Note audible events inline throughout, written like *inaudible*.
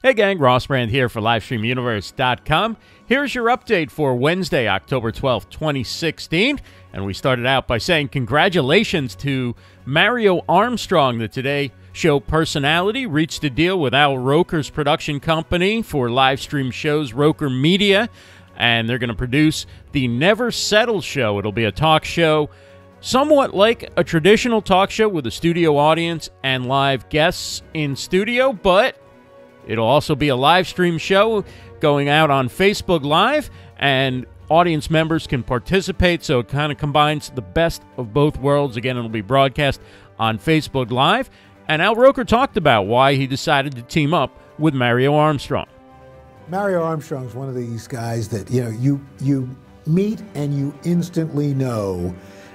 Hey gang, Ross Brand here for LivestreamUniverse.com. Here's your update for Wednesday, October 12th, 2016. And we started out by saying congratulations to Mario Armstrong, the Today Show personality, reached a deal with Al Roker's production company for live stream shows, Roker Media. And they're going to produce the Never Settle Show. It'll be a talk show somewhat like a traditional talk show with a studio audience and live guests in studio, but It'll also be a live stream show going out on Facebook Live, and audience members can participate. So it kind of combines the best of both worlds. Again, it'll be broadcast on Facebook Live. And Al Roker talked about why he decided to team up with Mario Armstrong. Mario Armstrong is one of these guys that you know you you meet and you instantly know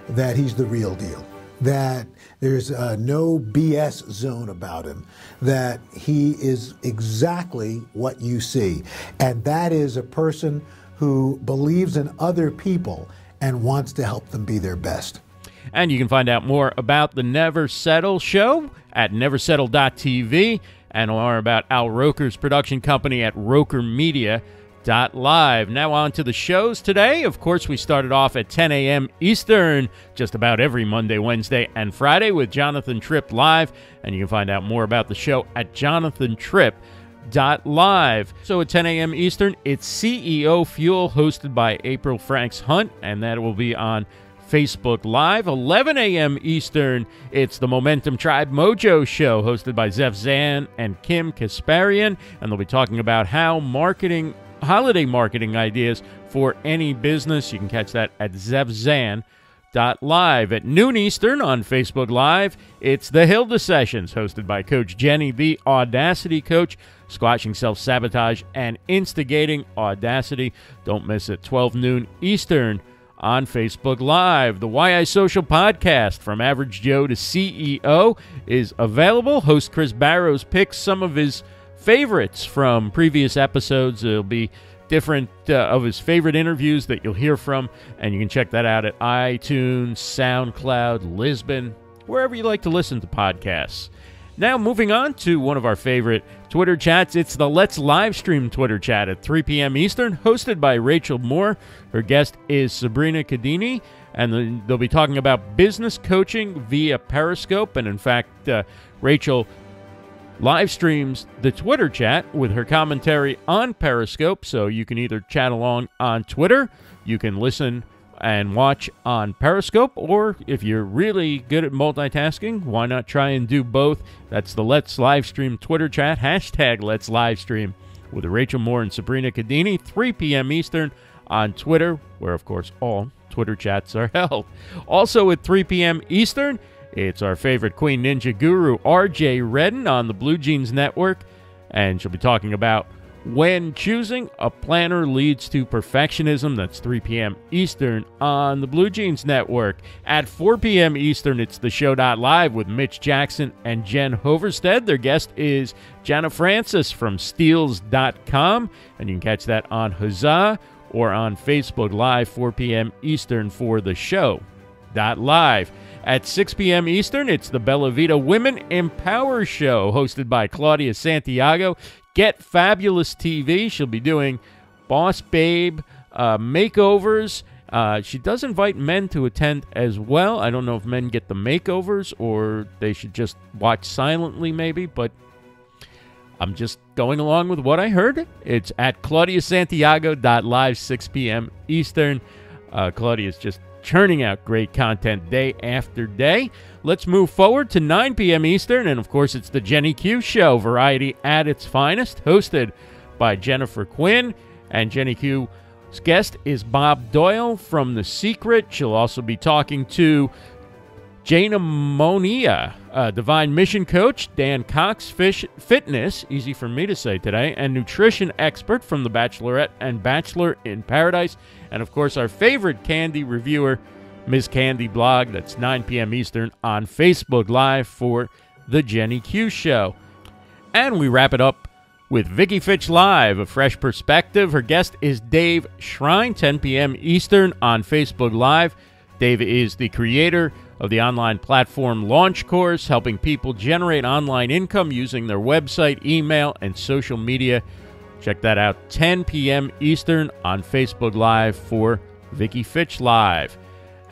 that he's the real deal that there's uh, no BS zone about him, that he is exactly what you see. And that is a person who believes in other people and wants to help them be their best. And you can find out more about the Never Settle show at neversettle.tv and more about Al Roker's production company at Roker Media live. Now on to the shows today. Of course, we started off at 10 a.m. Eastern just about every Monday, Wednesday, and Friday with Jonathan Tripp live, and you can find out more about the show at Jonathan Tripp. Dot live. So at 10 a.m. Eastern, it's CEO Fuel hosted by April Franks Hunt, and that will be on Facebook Live. 11 a.m. Eastern, it's the Momentum Tribe Mojo Show hosted by Zeph Zan and Kim Kasparian, and they'll be talking about how marketing holiday marketing ideas for any business. You can catch that at zevzan.live. At noon Eastern on Facebook Live, it's the Hilda Sessions, hosted by Coach Jenny, the Audacity Coach, squashing self sabotage and instigating audacity. Don't miss it. 12 noon Eastern on Facebook Live. The YI Social podcast from Average Joe to CEO is available. Host Chris Barrows picks some of his favorites from previous episodes. It'll be different uh, of his favorite interviews that you'll hear from, and you can check that out at iTunes, SoundCloud, Libsyn, wherever you like to listen to podcasts. Now, moving on to one of our favorite Twitter chats. It's the Let's Livestream Twitter chat at 3 p.m. Eastern, hosted by Rachel Moore. Her guest is Sabrina Cadini, and they'll be talking about business coaching via Periscope. And in fact, uh, Rachel live streams the Twitter chat with her commentary on Periscope. So you can either chat along on Twitter, you can listen and watch on Periscope, or if you're really good at multitasking, why not try and do both? That's the Let's Live Stream Twitter chat, hashtag Let's Live Stream with Rachel Moore and Sabrina Cadini, 3 p.m. Eastern on Twitter, where, of course, all Twitter chats are *laughs* held. Also at 3 p.m. Eastern, it's our favorite Queen Ninja guru, RJ Redden, on the Blue Jeans Network, and she'll be talking about when choosing a planner leads to perfectionism. That's 3 p.m. Eastern on the Blue Jeans Network. At 4 p.m. Eastern, it's the show live with Mitch Jackson and Jen Hoverstead. Their guest is Jana Francis from Steels.com, and you can catch that on Huzza or on Facebook Live, 4 p.m. Eastern for the show. Live. At 6 p.m. Eastern, it's the Bella Vita Women Empower Show, hosted by Claudia Santiago. Get Fabulous TV. She'll be doing Boss Babe uh, makeovers. Uh, she does invite men to attend as well. I don't know if men get the makeovers or they should just watch silently, maybe, but I'm just going along with what I heard. It's at claudiasantiago.live, 6 p.m. Eastern. Uh, Claudia's just churning out great content day after day. Let's move forward to 9 p.m. Eastern, and of course, it's the Jenny Q Show, variety at its finest, hosted by Jennifer Quinn. And Jenny Q's guest is Bob Doyle from The Secret. She'll also be talking to Jana Monia, uh, Divine Mission Coach, Dan Cox, Fish Fitness, easy for me to say today, and nutrition expert from The Bachelorette and Bachelor in Paradise, and of course our favorite candy reviewer, Ms. Candy Blog. That's 9 p.m. Eastern on Facebook Live for the Jenny Q Show. And we wrap it up with Vicky Fitch Live, a fresh perspective. Her guest is Dave Shrine, 10 p.m. Eastern on Facebook Live. Dave is the creator of the online platform launch course, helping people generate online income using their website, email, and social media. Check that out 10 p.m. Eastern on Facebook Live for Vicky Fitch Live.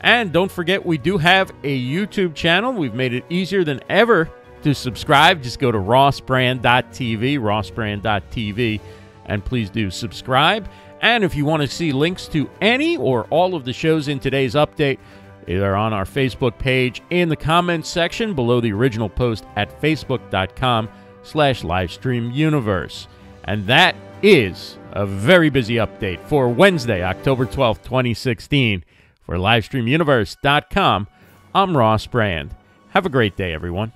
And don't forget, we do have a YouTube channel. We've made it easier than ever to subscribe. Just go to rossbrand.tv, rossbrand.tv, and please do subscribe. And if you want to see links to any or all of the shows in today's update, they're on our Facebook page in the comments section below the original post at facebook.com slash livestreamuniverse. And that is a very busy update for Wednesday, October 12th, 2016. For LivestreamUniverse.com, I'm Ross Brand. Have a great day, everyone.